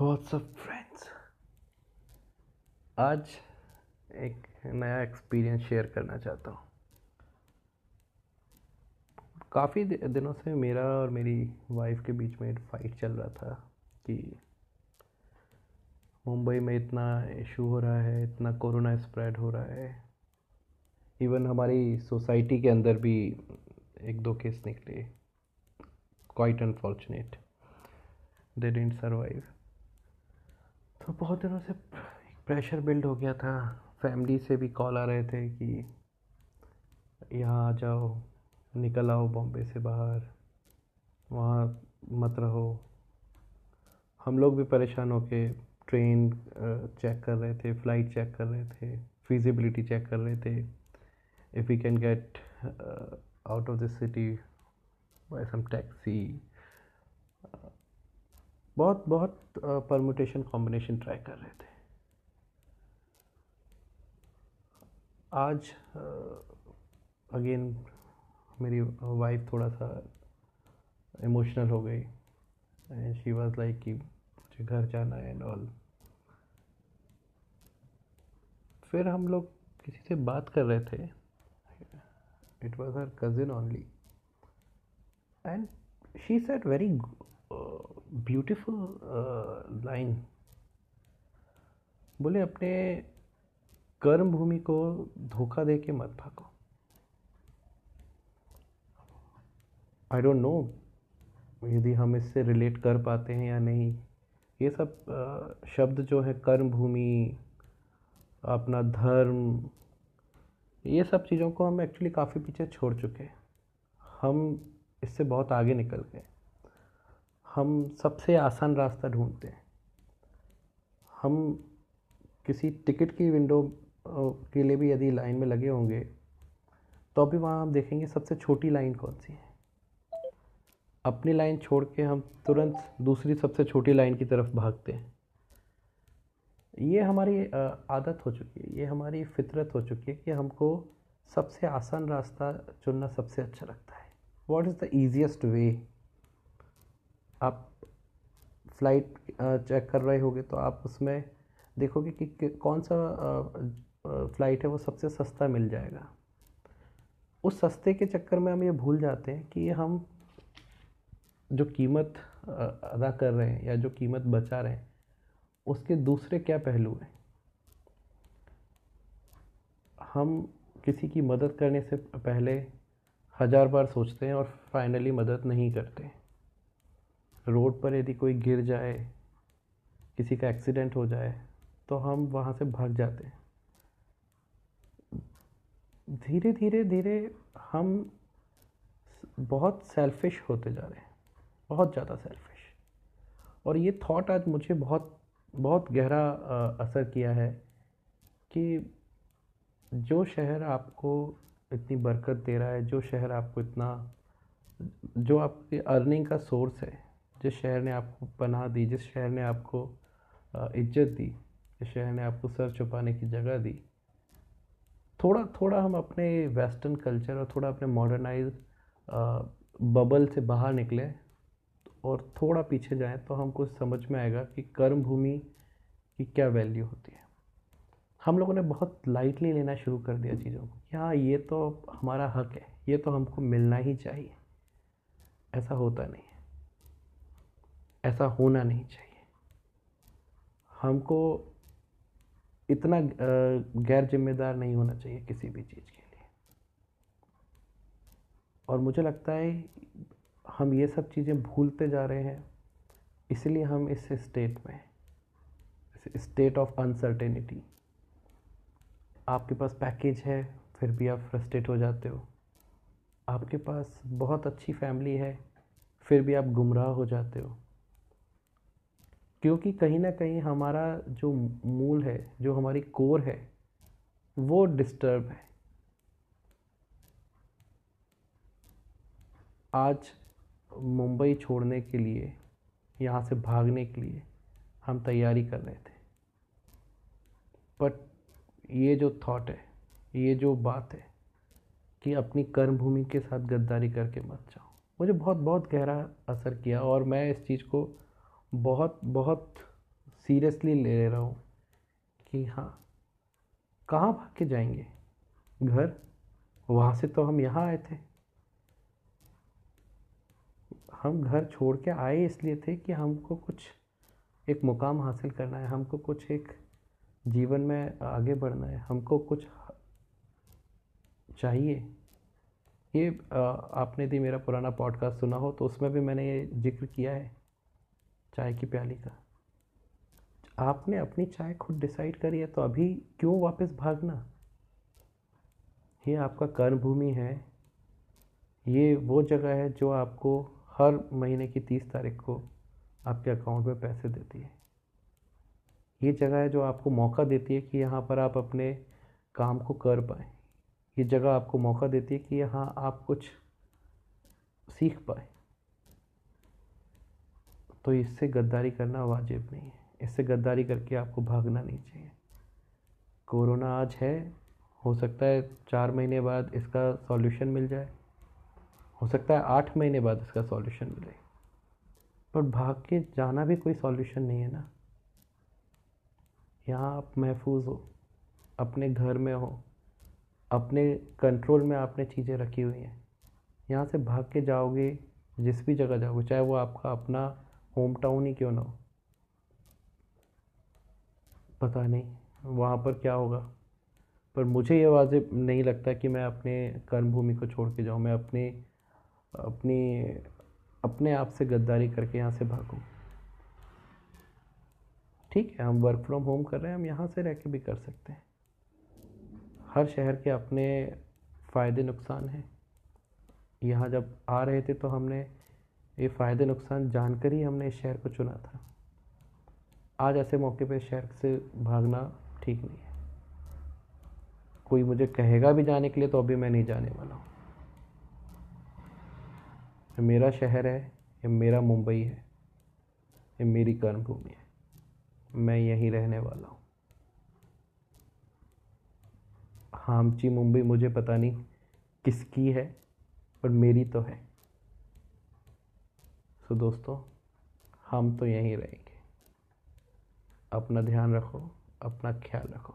WhatsApp friends आज एक नया एक्सपीरियंस शेयर करना चाहता हूँ। काफ़ी दिनों से मेरा और मेरी वाइफ के बीच में फाइट चल रहा था कि मुंबई में इतना इशू हो रहा है, इतना कोरोना स्प्रेड हो रहा है। इवन हमारी सोसाइटी के अंदर भी एक दो केस निकले। Quite unfortunate they didn't survive तो बहुत दिनों से प्रेशर बिल्ड हो गया था। फैमिली से भी कॉल आ रहे थे कि यहाँ आ जाओ, निकल आओ बॉम्बे से बाहर। वहाँ मत रहो। हम लोग भी परेशान होके ट्रेन चेक कर रहे थे फ़्लाइट चेक कर रहे थे फिजिबिलिटी चेक कर रहे थे। If we can get out of this city by some taxi बहुत बहुत परमुटेशन कॉम्बिनेशन ट्राई कर रहे थे। आज अगेन मेरी वाइफ थोड़ा सा इमोशनल हो गई एंड शी वाज लाइक कि मुझे घर जाना है एंड ऑल फिर हम लोग किसी से बात कर रहे थे। It was her cousin only and she said very beautiful line बोले, अपने कर्म भूमि को धोखा दे के मत भागो। आई डोंट नो यदि हम इससे रिलेट कर पाते हैं या नहीं। ये सब शब्द जो है, कर्म भूमि, अपना धर्म, ये सब चीज़ों को हम एक्चुअली काफ़ी पीछे छोड़ चुके हैं। हम इससे बहुत आगे निकल गए। हम सबसे आसान रास्ता ढूंढते हैं। हम किसी टिकट की विंडो के लिए भी यदि लाइन में लगे होंगे तो अभी वहाँ हम देखेंगे सबसे छोटी लाइन कौन सी है। अपनी लाइन छोड़ के हम तुरंत दूसरी सबसे छोटी लाइन की तरफ़ भागते हैं। ये हमारी आदत हो चुकी है, ये हमारी फितरत हो चुकी है कि हमको सबसे आसान रास्ता चुनना सबसे अच्छा लगता है। What is the easiest way आप फ़्लाइट चेक कर रहे होगे तो आप उसमें देखोगे कि, कि कौन सा फ़्लाइट है वो सबसे सस्ता मिल जाएगा। उस सस्ते के चक्कर में हम ये भूल जाते हैं कि हम जो कीमत अदा कर रहे हैं या जो कीमत बचा रहे हैं उसके दूसरे क्या पहलू हैं? हम किसी की मदद करने से पहले हज़ार बार सोचते हैं और फाइनली मदद नहीं करते। रोड पर यदि कोई गिर जाए, किसी का एक्सीडेंट हो जाए तो हम वहाँ से भाग जाते हैं। धीरे धीरे धीरे हम बहुत सेल्फिश होते जा रहे हैं। बहुत ज़्यादा सेल्फिश और ये थॉट आज मुझे बहुत बहुत गहरा असर किया है कि जो शहर आपको इतनी बरकत दे रहा है, जो शहर आपको इतना, जो आपकी अर्निंग का सोर्स है जिस शहर ने आपको पनाह दी, जिस शहर ने आपको इज़्ज़त दी, जिस शहर ने आपको सर छुपाने की जगह दी, थोड़ा थोड़ा हम अपने वेस्टर्न कल्चर और थोड़ा अपने मॉडर्नाइज बबल से बाहर निकले और थोड़ा पीछे जाएँ तो हमको समझ में आएगा कि कर्म भूमि की क्या वैल्यू होती है। हम लोगों ने बहुत लाइटली लेना शुरू कर दिया चीज़ों को। कि हाँ ये तो हमारा हक है, ये तो हमको मिलना ही चाहिए। ऐसा होता नहीं है। ऐसा होना नहीं चाहिए। हमको इतना गैर जिम्मेदार नहीं होना चाहिए किसी भी चीज़ के लिए। और मुझे लगता है, हम ये सब चीज़ें भूलते जा रहे हैं, इसलिए हम इस स्टेट में स्टेट ऑफ़ अनसर्टेनिटी आपके पास पैकेज है, फिर भी आप फ्रस्ट्रेट हो जाते हो। आपके पास बहुत अच्छी फैमिली है, फिर भी आप गुमराह हो जाते हो। क्योंकि कहीं ना कहीं हमारा जो मूल है, जो हमारी कोर है, वो डिस्टर्ब है। आज मुंबई छोड़ने के लिए, यहाँ से भागने के लिए हम तैयारी कर रहे थे। बट ये जो थॉट है, ये जो बात है कि अपनी कर्म भूमि के साथ गद्दारी करके मत जाओ, मुझे बहुत बहुत गहरा असर किया और मैं इस चीज़ को बहुत बहुत सीरियसली ले रहा हूँ कि हाँ कहाँ भाग के जाएँगे? घर? वहाँ से तो हम यहाँ आए थे। हम घर छोड़ के आए इसलिए थे कि हमको कुछ एक मुकाम हासिल करना है, हमको कुछ एक जीवन में आगे बढ़ना है, हमको कुछ चाहिए। ये आपने यदि मेरा पुराना पॉडकास्ट सुना हो तो उसमें भी मैंने ये ज़िक्र किया है। चाय की प्याली का। आपने अपनी चाय खुद डिसाइड करी है तो अभी क्यों वापस भागना? ये आपका कर्म भूमि है। ये वो जगह है जो आपको हर महीने की तीस तारीख को आपके अकाउंट में पैसे देती है। ये जगह है जो आपको मौका देती है कि यहाँ पर आप अपने काम को कर पाए। ये जगह आपको मौका देती है कि यहाँ आप कुछ सीख पाए। तो इससे गद्दारी करना वाजिब नहीं है। इससे गद्दारी करके आपको भागना नहीं चाहिए। कोरोना आज है। हो सकता है चार महीने बाद इसका सॉल्यूशन मिल जाए। हो सकता है आठ महीने बाद इसका सॉल्यूशन मिले। पर भाग के जाना भी कोई सॉल्यूशन नहीं है ना। यहाँ आप महफूज हो, अपने घर में हो, अपने कंट्रोल में आपने चीज़ें रखी हुई हैं। यहाँ से भाग के जाओगे, जिस भी जगह जाओगे, चाहे वो आपका अपना होम टाउन ही क्यों ना हो? पता नहीं। वहाँ पर क्या होगा? पर मुझे ये वाजिब नहीं लगता कि मैं अपने कर्म भूमि को छोड़ के जाऊँ। मैं अपने, अपनी, अपने आप से गद्दारी करके यहाँ से भागूँ। ठीक है, हम वर्क फ्रॉम होम कर रहे हैं। हम यहाँ से रह के भी कर सकते हैं। हर शहर के अपने फ़ायदे नुकसान हैं। यहाँ जब आ रहे थे तो हमने ये फ़ायदे नुकसान जानकर ही हमने इस शहर को चुना था। आज ऐसे मौके पे शहर से भागना ठीक नहीं है। कोई मुझे कहेगा भी जाने के लिए तो अभी मैं नहीं जाने वाला हूँ। मेरा शहर है, ये मेरा मुंबई है, ये मेरी कर्मभूमि है। मैं यहीं रहने वाला हूँ। हामची मुंबई मुझे पता नहीं किसकी है, पर मेरी तो है। सो दोस्तों हम तो यहीं रहेंगे। अपना ध्यान रखो अपना ख्याल रखो।